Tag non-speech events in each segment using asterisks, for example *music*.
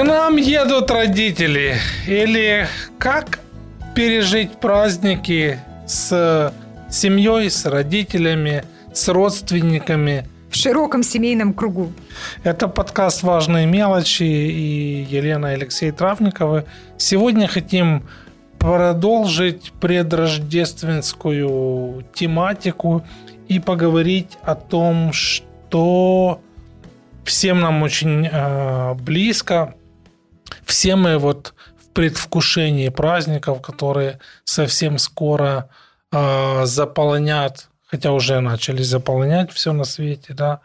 К нам едут родители. Или как пережить праздники с семьей, с родителями, с родственниками. В широком семейном кругу. Это подкаст «Важные мелочи» и Елена и Алексей Травниковы. Сегодня хотим продолжить предрождественскую тематику и поговорить о том, что всем нам очень э, близко. Все мы вот в предвкушении праздников, которые совсем скоро э, заполонят, хотя уже начали заполонять все на свете, да.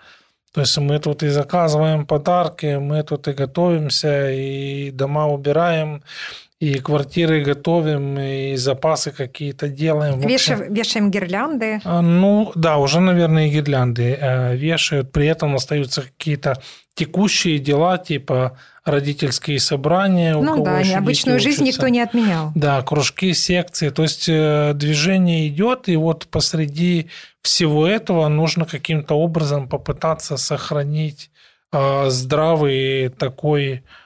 То есть мы тут и заказываем подарки, мы тут и готовимся, и дома убираем, и квартиры готовим, и запасы какие-то делаем. Вешаем, вешаем гирлянды. А, ну, да, уже, наверное, гирлянды э, вешают. При этом остаются какие-то текущие дела, типа родительские собрания. Ну да, необычную жизнь учатся. никто не отменял. Да, кружки, секции. То есть э, движение идет, и вот посреди всего этого нужно каким-то образом попытаться сохранить э, здравый такой а,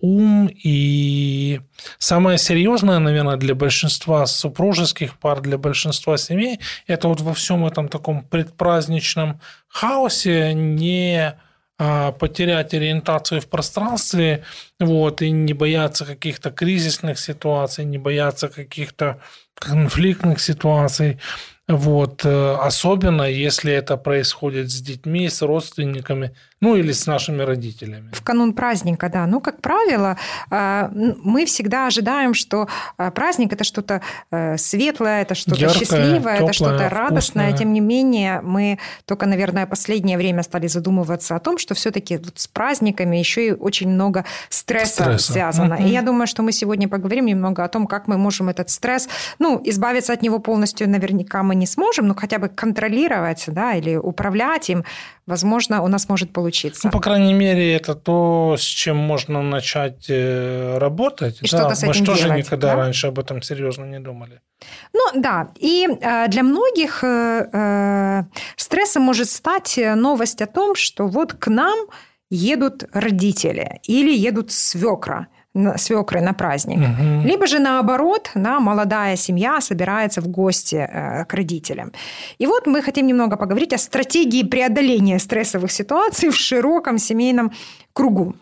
ум и самое серьезное, наверное, для большинства супружеских пар, для большинства семей, это вот во всем этом таком предпраздничном хаосе не а, потерять ориентацию в пространстве, вот, и не бояться каких-то кризисных ситуаций, не бояться каких-то конфликтных ситуаций, вот, э, особенно если это происходит с детьми, с родственниками, ну или с нашими родителями. В канун праздника, да. Ну, как правило, э, мы всегда ожидаем, что э, праздник это что-то светлое, это что-то Яркое, счастливое, теплое, это что-то радостное. Вкусное. Тем не менее, мы только, наверное, последнее время стали задумываться о том, что все-таки с праздниками еще и очень много стресса, стресса. связано. Угу. И я думаю, что мы сегодня поговорим немного о том, как мы можем этот стресс, ну, избавиться от него полностью наверняка мы не сможем, но хотя бы контролировать да, или управлять им, возможно, у нас может получиться. Ну, по крайней мере, это то, с чем можно начать э, работать. И да, что-то с этим мы же тоже делать, никогда да? раньше об этом серьезно не думали. Ну да, и э, для многих э, стрессом может стать новость о том, что вот к нам едут родители или едут свекра свекры на праздник. Угу. Либо же наоборот, да, молодая семья собирается в гости э, к родителям. И вот мы хотим немного поговорить о стратегии преодоления стрессовых ситуаций в широком семейном кругу.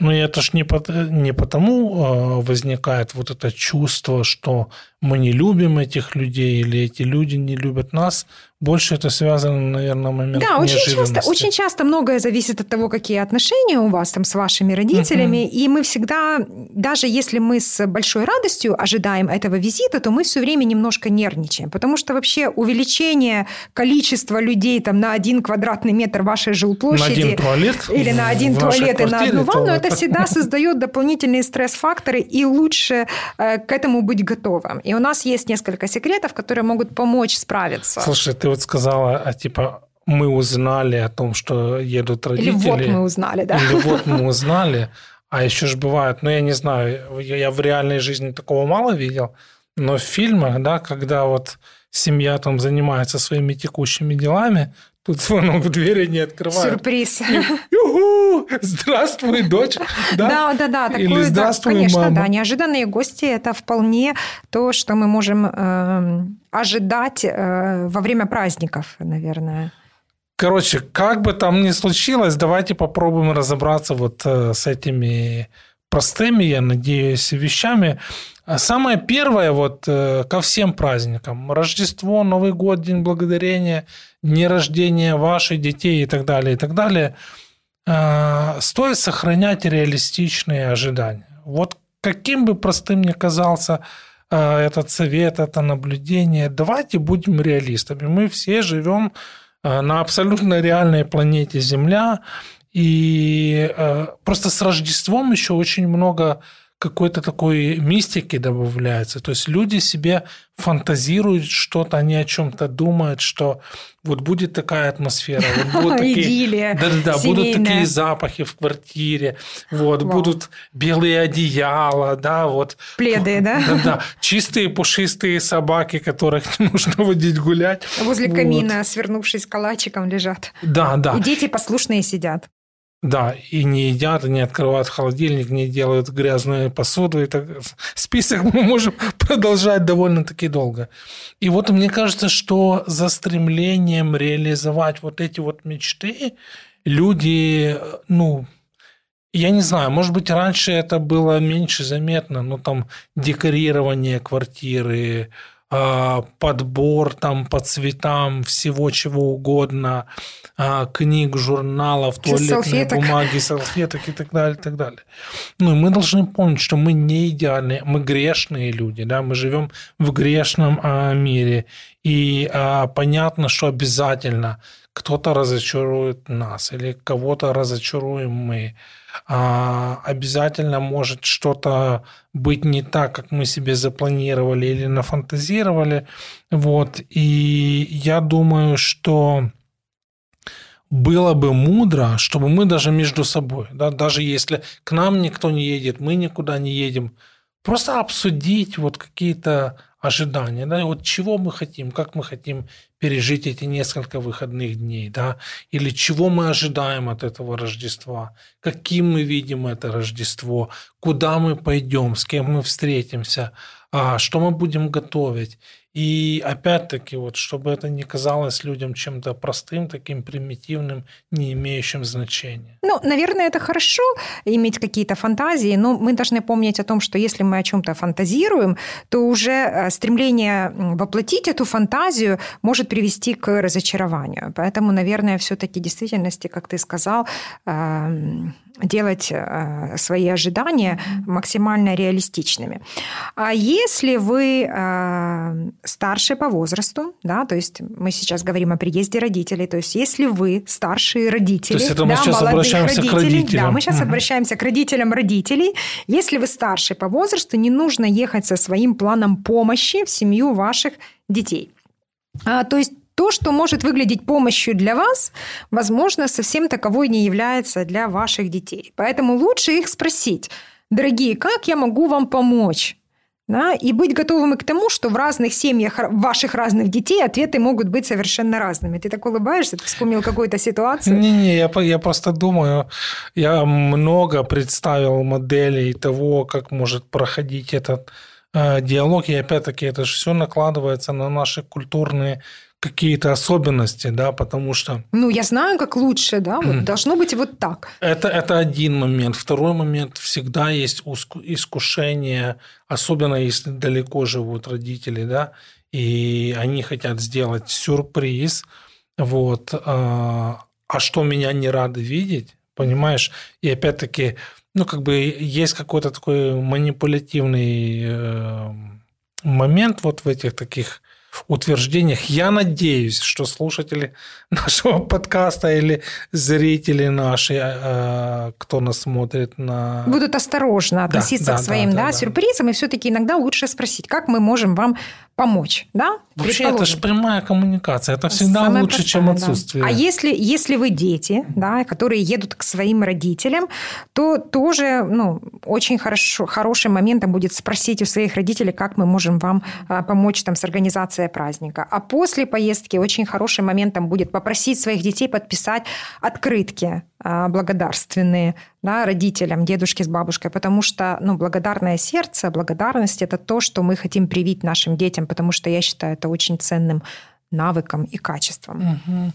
Ну, это ж не, не потому э, возникает вот это чувство, что мы не любим этих людей или эти люди не любят нас. Больше это связано, наверное, момент Да, очень часто, очень часто многое зависит от того, какие отношения у вас там с вашими родителями. Uh-huh. И мы всегда, даже если мы с большой радостью ожидаем этого визита, то мы все время немножко нервничаем. Потому что вообще увеличение количества людей там, на один квадратный метр вашей жилплощади... На один туалет? Или на один туалет и на одну ванну, это всегда создает дополнительные стресс-факторы, и лучше э, к этому быть готовым. И у нас есть несколько секретов, которые могут помочь справиться. Слушай, ты вот сказала, а типа мы узнали о том, что едут родители. Или вот мы узнали, да. Или вот мы узнали. А еще же бывает, ну я не знаю, я в реальной жизни такого мало видел, но в фильмах, да, когда вот семья там занимается своими текущими делами, Тут звонок в двери не открывают. Сюрприз. Юху! Здравствуй, дочь. Да, да, да. да такое, Или здравствуй, да, конечно, мама. да. Неожиданные гости – это вполне то, что мы можем э, ожидать э, во время праздников, наверное. Короче, как бы там ни случилось, давайте попробуем разобраться вот э, с этими простыми, я надеюсь, вещами. А самое первое вот э, ко всем праздникам. Рождество, Новый год, День Благодарения, дни рождения ваших детей и так далее, и так далее. Э, стоит сохранять реалистичные ожидания. Вот каким бы простым ни казался э, этот совет, это наблюдение, давайте будем реалистами. Мы все живем на абсолютно реальной планете Земля, и просто с Рождеством еще очень много какой-то такой мистики добавляется. То есть люди себе фантазируют что-то, они о чем-то думают, что вот будет такая атмосфера, вот *laughs* будут такие, да, да, да, будут такие запахи в квартире, вот Вау. будут белые одеяла, да, вот пледы, да, да, да, чистые пушистые собаки, которых *laughs* не нужно водить гулять возле вот. камина, свернувшись калачиком, лежат. Да, да. И дети послушные сидят. Да, и не едят, не открывают холодильник, не делают грязную посуду. И так... Список мы можем *laughs* продолжать довольно-таки долго. И вот мне кажется, что за стремлением реализовать вот эти вот мечты люди, ну, я не знаю, может быть, раньше это было меньше заметно, но там декорирование квартиры, подбор там по цветам всего чего угодно, а, книг, журналов, туалетной бумаги, салфеток и так далее, и так далее. Ну, и мы должны помнить, что мы не идеальные, мы грешные люди, да, мы живем в грешном а, мире, и понятно, что обязательно кто-то разочарует нас или кого-то разочаруем мы. а, обязательно может что-то быть не так, как мы себе запланировали или нафантазировали. Вот. И я думаю, что было бы мудро, чтобы мы даже между собой, да, даже если к нам никто не едет, мы никуда не едем, просто обсудить вот какие-то ожидания, да, вот чего мы хотим, как мы хотим пережить эти несколько выходных дней, да, или чего мы ожидаем от этого Рождества, каким мы видим это Рождество, куда мы пойдем, с кем мы встретимся, а, что мы будем готовить. И опять-таки, вот, чтобы это не казалось людям чем-то простым, таким примитивным, не имеющим значения. Ну, наверное, это хорошо иметь какие-то фантазии, но мы должны помнить о том, что если мы о чем-то фантазируем, то уже э, стремление воплотить эту фантазию может привести к разочарованию. Поэтому, наверное, все-таки в действительности, как ты сказал, эм, делать э, свои ожидания максимально реалистичными. А если вы э, старше по возрасту, да, то есть мы сейчас говорим о приезде родителей, то есть если вы старшие родители, то есть это мы да, сейчас обращаемся родителей, к родителям. Да, мы сейчас угу. обращаемся к родителям родителей. Если вы старше по возрасту, не нужно ехать со своим планом помощи в семью ваших детей. А, то есть то, что может выглядеть помощью для вас, возможно, совсем таковой не является для ваших детей. Поэтому лучше их спросить, дорогие, как я могу вам помочь? Да, и быть готовым к тому, что в разных семьях ваших разных детей ответы могут быть совершенно разными. Ты так улыбаешься, ты вспомнил какую-то ситуацию? Не-не, я, я просто думаю, я много представил моделей того, как может проходить этот э, диалог, и опять-таки это же все накладывается на наши культурные какие-то особенности, да, потому что... Ну, я знаю, как лучше, да, вот должно быть вот так. Это, это один момент. Второй момент, всегда есть искушение, особенно если далеко живут родители, да, и они хотят сделать сюрприз, вот, а, а что меня не рады видеть, понимаешь? И опять-таки, ну, как бы есть какой-то такой манипулятивный э, момент вот в этих таких утверждениях. Я надеюсь, что слушатели *laughs* нашего подкаста или зрители наши, э, кто нас смотрит на... Будут осторожно относиться да, да, к своим да, да, да, сюрпризам, и все-таки иногда лучше спросить, как мы можем вам помочь, да? Вообще это же прямая коммуникация, это всегда Самое лучше, простая, чем отсутствие. Да. А если, если вы дети, да, которые едут к своим родителям, то тоже ну, очень хорошо, хорошим моментом будет спросить у своих родителей, как мы можем вам а, помочь там, с организацией праздника. А после поездки очень хорошим моментом будет попросить своих детей подписать открытки а, благодарственные да, родителям, дедушке с бабушкой, потому что ну, благодарное сердце, благодарность – это то, что мы хотим привить нашим детям, потому что я считаю это очень ценным навыком и качеством. Угу.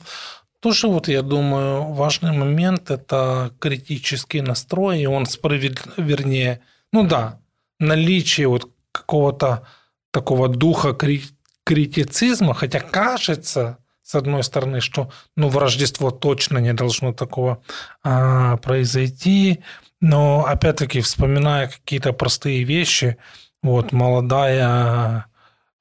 Тоже вот, я думаю, важный момент – это критический настрой, и он справедлив, вернее, ну да, наличие вот какого-то такого духа критицизма, хотя кажется, с одной стороны, что ну, в Рождество точно не должно такого а, произойти, но опять-таки, вспоминая какие-то простые вещи, вот молодая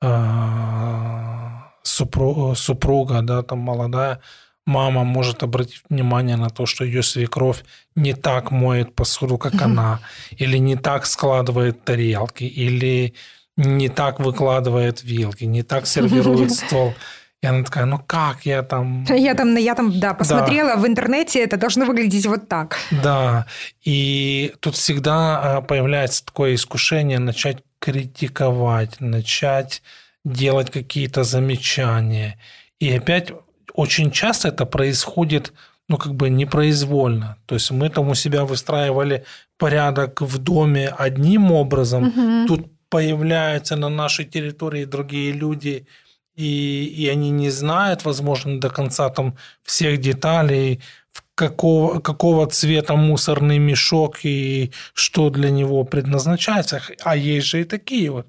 а, супруга, супруга, да, там молодая мама может обратить внимание на то, что ее свекровь не так моет посуду, как она, или не так складывает тарелки, или не так выкладывает вилки, не так сервирует *laughs* стол. И она такая, ну как я там... Я там, я там, да, посмотрела да. в интернете, это должно выглядеть вот так. Да, и тут всегда а, появляется такое искушение начать критиковать, начать делать какие-то замечания. И опять очень часто это происходит ну, как бы непроизвольно. То есть мы там у себя выстраивали порядок в доме одним образом, угу. тут появляются на нашей территории другие люди, и, и они не знают, возможно, до конца там всех деталей, какого, какого цвета мусорный мешок и что для него предназначается. А есть же и такие вот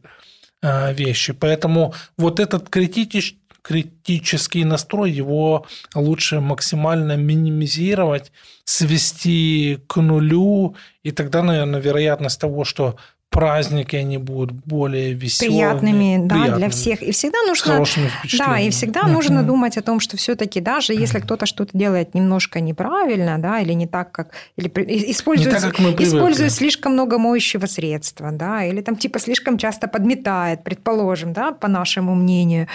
а, вещи. Поэтому вот этот критический критический настрой, его лучше максимально минимизировать, свести к нулю, и тогда, наверное, вероятность того, что праздники, они будут более веселыми. Приятными, да, приятными. для всех. И всегда нужно... Да, и всегда mm-hmm. нужно думать о том, что все таки даже если mm-hmm. кто-то что-то делает немножко неправильно, да, или не так, как... Или использует, не так, как мы использует слишком много моющего средства, да, или там типа слишком часто подметает, предположим, да, по нашему мнению,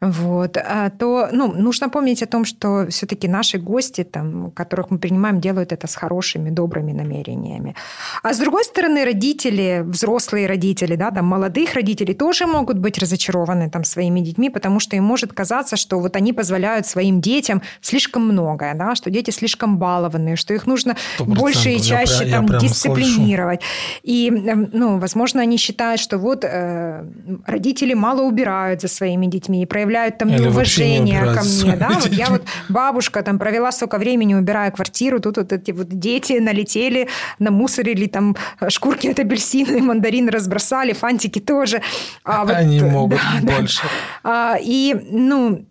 вот, а, то ну, нужно помнить о том, что все таки наши гости, там, которых мы принимаем, делают это с хорошими, добрыми намерениями. А с другой стороны, родители взрослые родители, да, там молодых родителей тоже могут быть разочарованы там своими детьми, потому что им может казаться, что вот они позволяют своим детям слишком многое, да, что дети слишком балованные, что их нужно больше и чаще я, там я дисциплинировать. Слышу. И, эм, ну, возможно, они считают, что вот э, родители мало убирают за своими детьми и проявляют там Или неуважение не ко мне, да, вот я *laughs* вот бабушка там провела столько времени убирая квартиру, тут вот эти вот дети налетели, намусорили там шкурки от апельсина мандарины разбросали, фантики тоже. А вот, Они могут да, больше. Да. А, и, ну,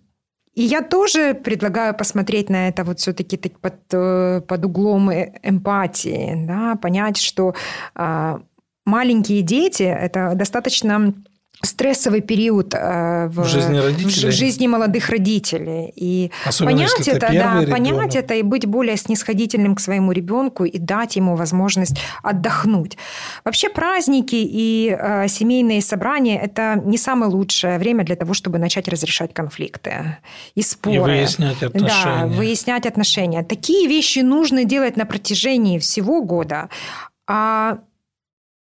и я тоже предлагаю посмотреть на это вот все-таки под, э, под углом э, эмпатии, да, понять, что а, маленькие дети – это достаточно стрессовый период э, в, в, жизни родителей. в жизни молодых родителей. И Особенно, понять это, да, ребенок. понять это и быть более снисходительным к своему ребенку и дать ему возможность отдохнуть. Вообще праздники и э, семейные собрания – это не самое лучшее время для того, чтобы начать разрешать конфликты и споры. И выяснять отношения. Да, выяснять отношения. Такие вещи нужно делать на протяжении всего года. А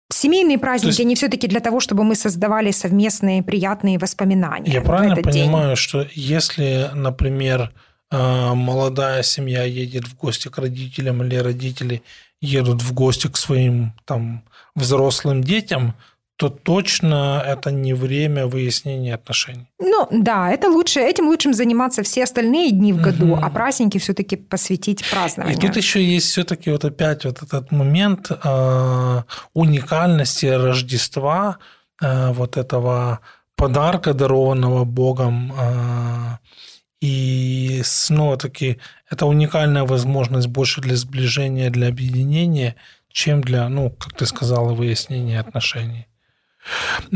Семейные праздники, есть, они все-таки для того, чтобы мы создавали совместные приятные воспоминания. Я правильно понимаю, день. что если, например, э, молодая семья едет в гости к родителям или родители едут в гости к своим там взрослым детям, то точно это не время выяснения отношений. Ну да, это лучше, этим лучше заниматься все остальные дни в году, угу. а праздники все-таки посвятить празднованию. И тут еще есть все-таки вот опять вот этот момент э, уникальности Рождества, э, вот этого подарка, дарованного Богом. Э, и снова-таки это уникальная возможность больше для сближения, для объединения, чем для, ну, как ты сказала, выяснения отношений.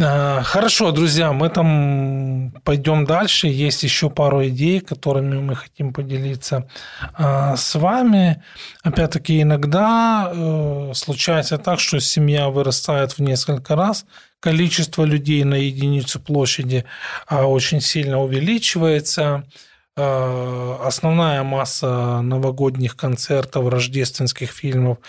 А, хорошо, друзья, мы там пойдем дальше. Есть еще пару идей, которыми мы хотим поделиться а, с вами. Опять-таки, иногда э, случается так, что семья вырастает в несколько раз, количество людей на единицу площади а, очень сильно увеличивается. Основная масса новогодних концертов, рождественских фильмов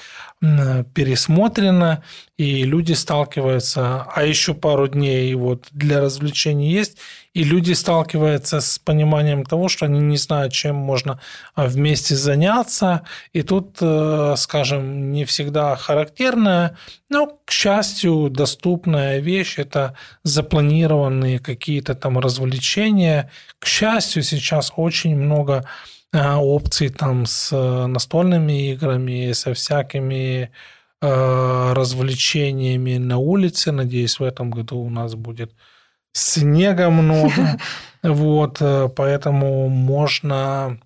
пересмотрена, и люди сталкиваются, а еще пару дней вот для развлечений есть, и люди сталкиваются с пониманием того, что они не знают, чем можно а, вместе заняться, и тут, э, скажем, не всегда характерная, но, к счастью, доступная вещь – это запланированные какие-то там развлечения. К счастью, сейчас очень много а, опций там с э, настольными играми, со всякими развлечениями на улице. Надеюсь, в этом году у нас будет снега много. *laughs* Вот, э, поэтому можно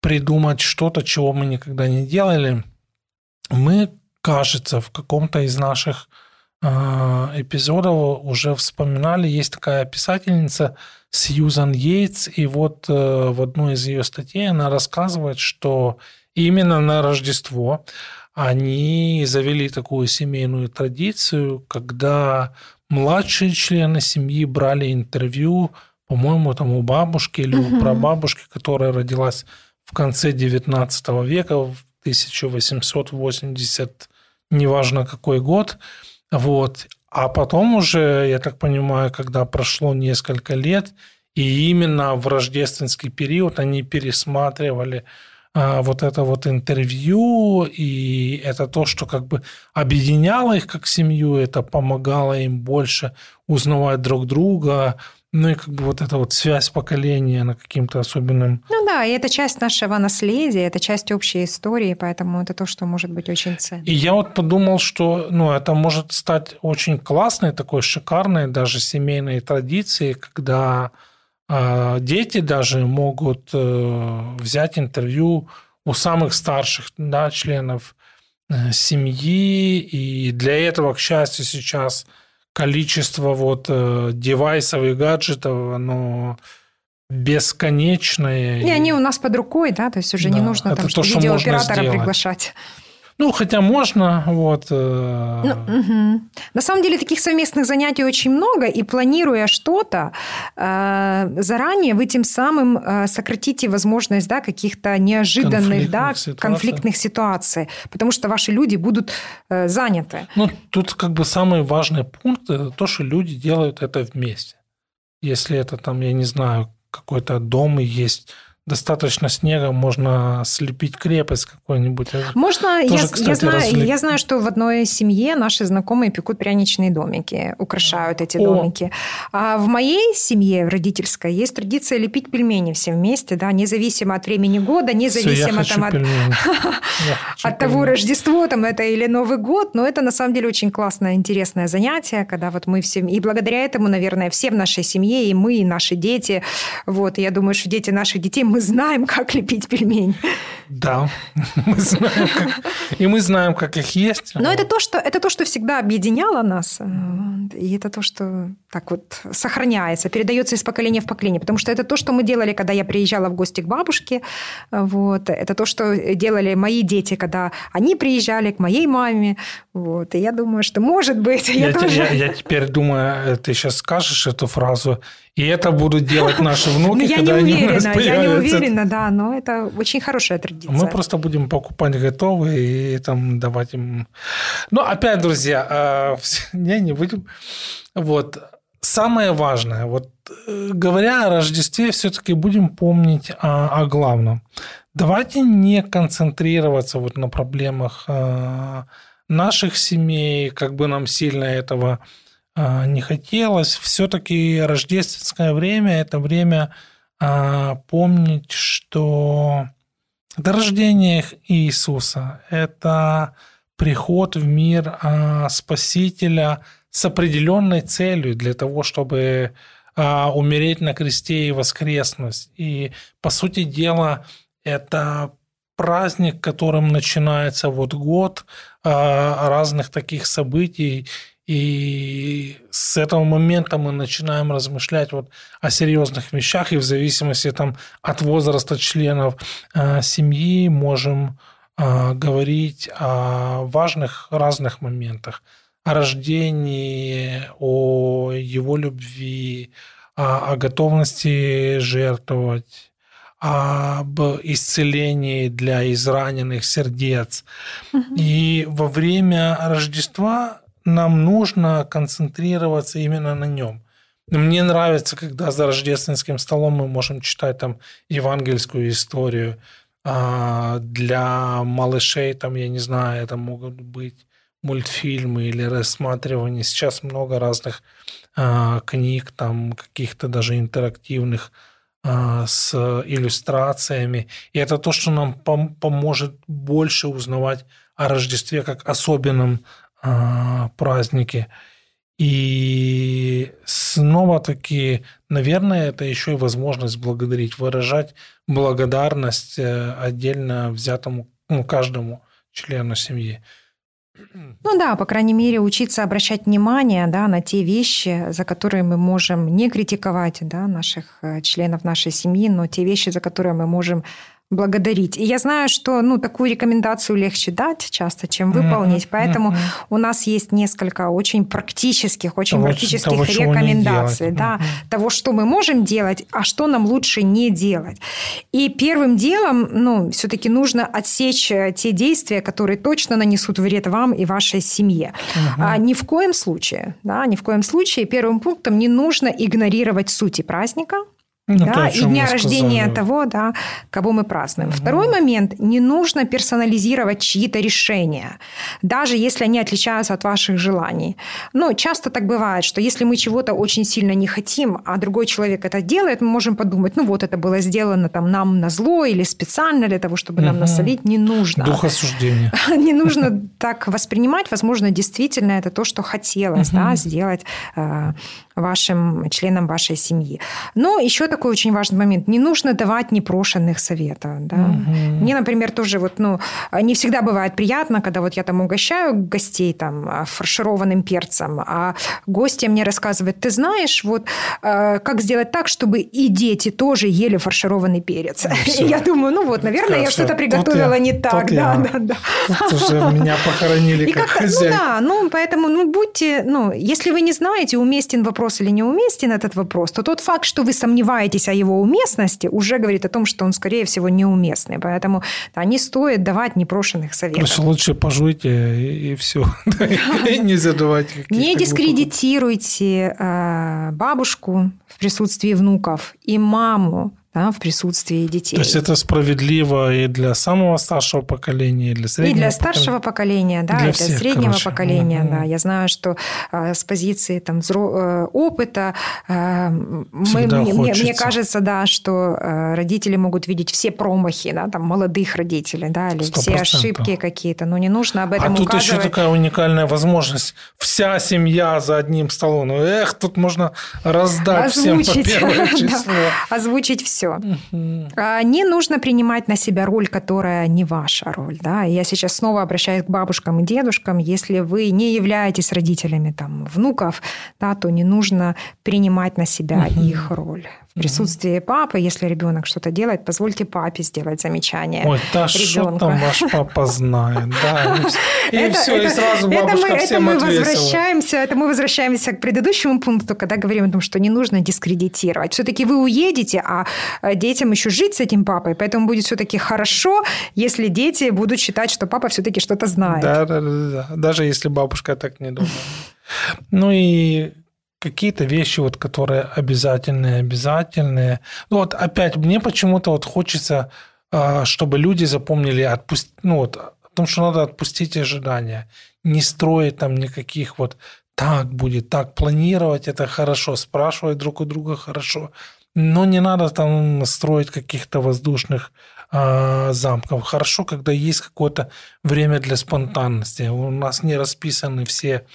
придумать что-то, чего мы никогда не делали. Мы, кажется, в каком-то из наших эпизодов уже вспоминали, есть такая писательница Сьюзан Йейтс, и вот э, в одной из ее статей она рассказывает, что именно на Рождество они завели такую семейную традицию, когда младшие члены семьи брали интервью, по-моему, там у бабушки или у прабабушки, которая родилась в конце XIX века, в 1880, неважно какой год, вот. А потом уже, я так понимаю, когда прошло несколько лет, и именно в рождественский период они пересматривали вот это вот интервью, и это то, что как бы объединяло их как семью, это помогало им больше узнавать друг друга, ну и как бы вот эта вот связь поколения на каким-то особенным... Ну да, и это часть нашего наследия, это часть общей истории, поэтому это то, что может быть очень ценно. И я вот подумал, что ну, это может стать очень классной, такой шикарной даже семейной традицией, когда а, дети даже могут э, взять интервью у самых старших да, членов э, семьи, и для этого, к счастью, сейчас количество вот э, девайсов и гаджетов, оно бесконечное. И они у нас под рукой, да, то есть уже да, не нужно там, то, что видеооператора приглашать. Ну, хотя можно, вот. Э, ну, угу. На самом деле таких совместных занятий очень много, и планируя что-то, э, заранее вы тем самым э, сократите возможность да, каких-то неожиданных конфликтных, да, ситуаций. конфликтных ситуаций, потому что ваши люди будут заняты. Ну, тут как бы самый важный пункт – это то, что люди делают это вместе. Если это там, я не знаю, какой-то дом и есть достаточно снега, можно слепить крепость какой-нибудь. Можно, Тоже, я, кстати, я, знаю, я знаю, что в одной семье наши знакомые пекут пряничные домики, украшают эти О. домики. А в моей семье, в родительской, есть традиция лепить пельмени все вместе, да, независимо от времени года, независимо все, там, от, *laughs* от того, Рождество там это или Новый год, но это на самом деле очень классное, интересное занятие, когда вот мы все... И благодаря этому, наверное, все в нашей семье, и мы, и наши дети, вот, я думаю, что дети наших детей мы знаем, как лепить пельмень. Да, мы знаем, как, и мы знаем, как их есть. Но это то, что, это то, что всегда объединяло нас, э, и это то, что так вот сохраняется, передается из поколения в поколение, потому что это то, что мы делали, когда я приезжала в гости к бабушке, вот, это то, что делали мои дети, когда они приезжали к моей маме, вот, и я думаю, что может быть... *laughs* Я, я, тоже... я, я теперь думаю, ты сейчас скажешь эту фразу, и это будут делать *laughs* наши внуки, ну, когда они у нас появятся. Я не уверена, да, но это очень хорошая традиция. Мы просто будем покупать готовые и там давать им... Ну, опять, друзья, а, *laughs* не, не будем... Вот. Самое важное, вот э, говоря о Рождестве, все-таки будем помнить о, о главном. Давайте не концентрироваться вот на проблемах наших семей, как бы нам сильно этого а, не хотелось. Все-таки рождественское время – это время а, помнить, что это рождение Иисуса, это приход в мир а, Спасителя с определенной целью для того, чтобы умереть на кресте и воскреснуть. И, по сути дела, это праздник, которым начинается вот год разных таких событий, и с этого момента мы начинаем размышлять вот о серьезных вещах, и в зависимости там, от возраста членов э, семьи можем э, говорить о важных разных моментах. О рождении, о его любви, о готовности жертвовать, об исцелении для израненных сердец. Угу. И во время Рождества нам нужно концентрироваться именно на нем. Мне нравится, когда за рождественским столом мы можем читать там евангельскую историю. А для малышей, там, я не знаю, это могут быть мультфильмы или рассматривание. Сейчас много разных а, книг, там каких-то даже интерактивных с иллюстрациями. И это то, что нам пом- поможет больше узнавать о Рождестве как особенном а, праздники. И снова-таки, наверное, это еще и возможность благодарить, выражать благодарность э, отдельно взятому ну, каждому члену семьи. Ну да, по крайней мере, учиться обращать внимание да, на те вещи, за которые мы можем не критиковать да, наших э, членов нашей семьи, но те вещи, за которые мы можем благодарить. И я знаю, что ну, такую рекомендацию легче дать часто, чем выполнить. Mm-hmm. Поэтому mm-hmm. у нас есть несколько очень практических, очень того, практических того, рекомендаций да, mm-hmm. того, что мы можем делать, а что нам лучше не делать. И первым делом ну, все-таки нужно отсечь э, те действия, которые точно нанесут вред вам и вашей семье. Mm-hmm. А, ни в коем случае, да, ни в коем случае первым пунктом не нужно игнорировать сути праздника, ну, да, то, и дня рождения того, да, кого мы празднуем. Угу. Второй момент – не нужно персонализировать чьи-то решения, даже если они отличаются от ваших желаний. Но часто так бывает, что если мы чего-то очень сильно не хотим, а другой человек это делает, мы можем подумать, ну вот это было сделано там нам на зло или специально для того, чтобы угу. нам насолить, не нужно. Дух осуждения. *laughs* Не нужно так воспринимать, возможно, действительно это то, что хотелось да, сделать э, вашим членам вашей семьи. Но еще такой очень важный момент. Не нужно давать непрошенных советов. Да? Угу. Мне, например, тоже вот, ну, не всегда бывает приятно, когда вот я там угощаю гостей там а, фаршированным перцем, а гости мне рассказывают, ты знаешь, вот э, как сделать так, чтобы и дети тоже ели фаршированный перец. Ну, я думаю, ну вот, наверное, Хорошо. я что-то приготовила я, не так. Да, я. да, да. Тут уже меня похоронили и как, как Ну да, ну поэтому, ну будьте, ну, если вы не знаете, уместен вопрос вопрос или неуместен этот вопрос, то тот факт, что вы сомневаетесь о его уместности, уже говорит о том, что он, скорее всего, неуместный. Поэтому да, не стоит давать непрошенных советов. Короче, лучше пожуйте и, и все. Не задавать Не дискредитируйте э, бабушку в присутствии внуков и маму да, в присутствии детей. То есть это справедливо и для самого старшего поколения, и для среднего И для старшего поколения, да, для, и для всех, среднего короче. поколения, угу. да. Я знаю, что э, с позиции там, взро... э, опыта э, мы, мне, мне кажется, да, что э, родители могут видеть все промахи, да, там, молодых родителей, да, или 100%. все ошибки какие-то, но не нужно об этом А тут указывать. еще такая уникальная возможность. Вся семья за одним столом. Ну, эх, тут можно раздать Озвучить. всем по первое *laughs* число. Озвучить все все. А, не нужно принимать на себя роль, которая не ваша роль. Да? Я сейчас снова обращаюсь к бабушкам и дедушкам. Если вы не являетесь родителями там, внуков, да, то не нужно принимать на себя угу. их роль в присутствии папы, если ребенок что-то делает, позвольте папе сделать замечание. Ой, да что там ваш папа знает, да. И *laughs* это, все, это, и сразу бабушка это мы, всем это мы возвращаемся, Это мы возвращаемся к предыдущему пункту, когда говорим о том, что не нужно дискредитировать. Все-таки вы уедете, а детям еще жить с этим папой, поэтому будет все-таки хорошо, если дети будут считать, что папа все-таки что-то знает. Да, да, да, да. Даже если бабушка так не думает. Ну и какие-то вещи, вот, которые обязательные, обязательные. Ну вот опять мне почему-то вот хочется, а, чтобы люди запомнили, отпусти, ну вот, о том, что надо отпустить ожидания, не строить там никаких вот так будет, так планировать это хорошо, спрашивать друг у друга хорошо, но не надо там строить каких-то воздушных э, замков. Хорошо, когда есть какое-то время для спонтанности. У нас не расписаны все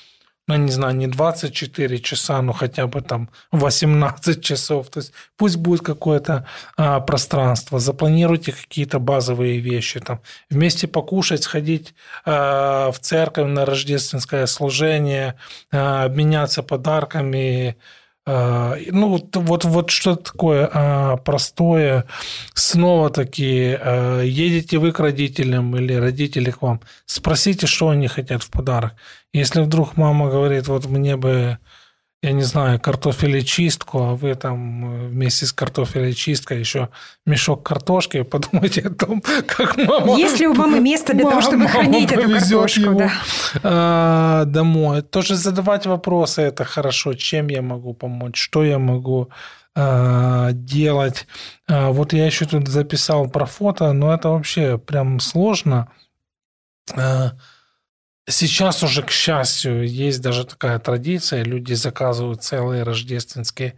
ну, не знаю, не 24 часа, но хотя бы там 18 часов. То есть пусть будет какое-то а, пространство, запланируйте какие-то базовые вещи, там, вместе покушать, сходить а, в церковь на рождественское служение, а, обменяться подарками, ну, вот, вот что-то такое а, простое. Снова-таки, а, едете вы к родителям или родители к вам, спросите, что они хотят в подарок. Если вдруг мама говорит, вот мне бы я не знаю, картофелечистку, а вы там э, вместе с картофелечисткой еще мешок картошки, *laughs* подумайте о том, как мама... Есть ли у мамы место для того, чтобы хранить эту картошку? Его, да. а, домой. Тоже задавать вопросы, это хорошо. Чем я могу помочь? Что я могу а, делать? А, вот я еще тут записал про фото, но это вообще прям сложно. Сейчас уже, к счастью, есть даже такая традиция, люди заказывают целые рождественские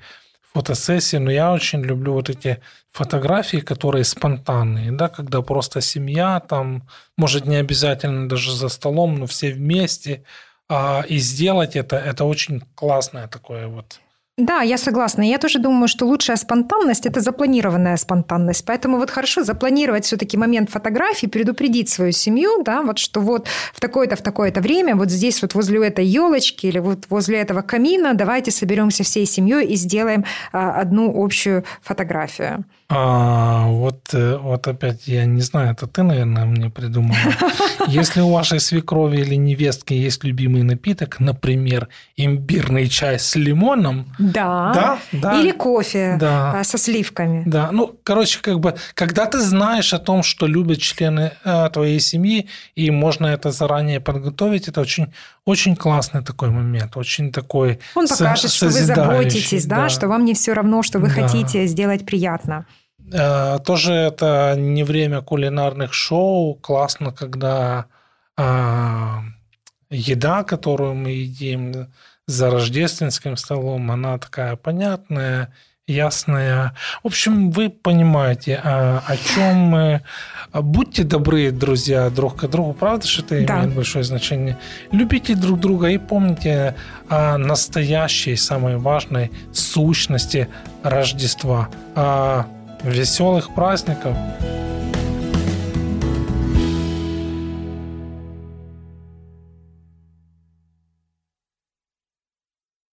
фотосессии, но я очень люблю вот эти фотографии, которые спонтанные, да, когда просто семья, там, может, не обязательно даже за столом, но все вместе, а, и сделать это, это очень классное такое вот да, я согласна. Я тоже думаю, что лучшая спонтанность – это запланированная спонтанность. Поэтому вот хорошо запланировать все-таки момент фотографии, предупредить свою семью, да, вот что вот в такое-то, в такое-то время вот здесь вот возле этой елочки или вот возле этого камина давайте соберемся всей семьей и сделаем а, одну общую фотографию. А, вот, э, вот опять, я не знаю, это ты, наверное, мне придумала. *laughs* Если у вашей свекрови или невестки есть любимый напиток, например, имбирный чай с лимоном. Да. Да, да. Или кофе да. А, со сливками. Да. Ну, короче, как бы, когда ты знаешь о том, что любят члены э, твоей семьи, и можно это заранее подготовить, это очень, очень классный такой момент, очень такой Он покажет, что вы заботитесь, да, да, что вам не все равно, что вы да. хотите сделать приятно. Э, тоже это не время кулинарных шоу. Классно, когда а, еда, которую мы едим за рождественским столом, она такая понятная, ясная. В общем, вы понимаете, а, о чем мы. Будьте добры, друзья, друг к другу. Правда, что это да. имеет большое значение? Любите друг друга и помните о настоящей, самой важной сущности Рождества. Веселых праздников!